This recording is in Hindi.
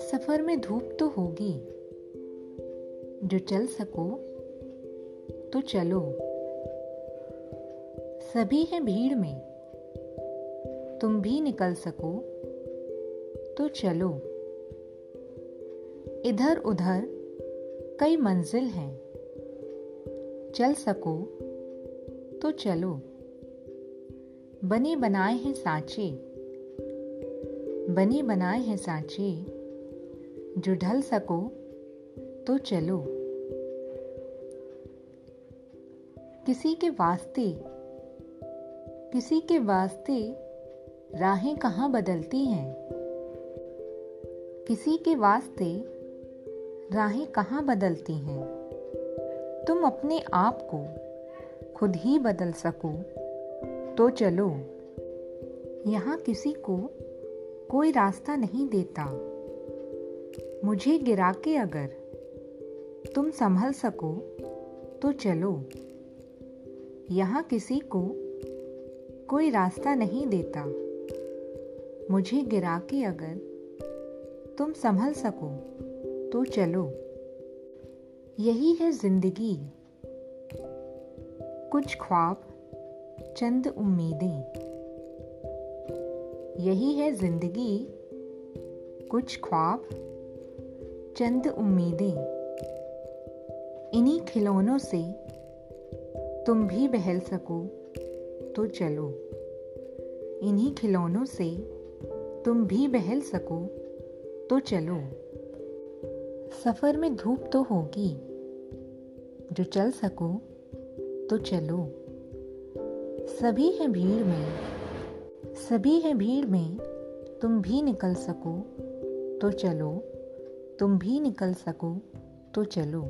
सफ़र में धूप तो होगी। जो चल सको तो चलो। सभी हैं भीड़ में। तुम भी निकल सको तो चलो। इधर उधर कई मंजिल हैं। चल सको तो चलो। बने बनाए हैं सांचे। बने बनाए हैं सांचे। जो ढल सको तो चलो। किसी के वास्ते, किसी के वास्ते राहें कहाँ बदलती हैं? किसी के वास्ते राहें कहाँ बदलती हैं? तुम अपने आप को खुद ही बदल सको तो चलो। यहाँ किसी को कोई रास्ता नहीं देता। मुझे गिरा के अगर तुम संभल सको तो चलो। यहाँ किसी को कोई रास्ता नहीं देता। मुझे गिरा के अगर तुम संभल सको तो चलो। यही है ज़िंदगी। कुछ ख्वाब, चंद उम्मीदें। यही है ज़िंदगी। कुछ ख्वाब चंद उम्मीदें। इन्हीं खिलौनों से तुम भी बहल सको तो चलो। इन्हीं खिलौनों से तुम भी बहल सको तो चलो। सफ़र में धूप तो होगी, जो चल सको तो चलो। सभी हैं भीड़ में, सभी हैं भीड़ में तुम भी निकल सको तो चलो। तुम भी निकल सको तो चलो।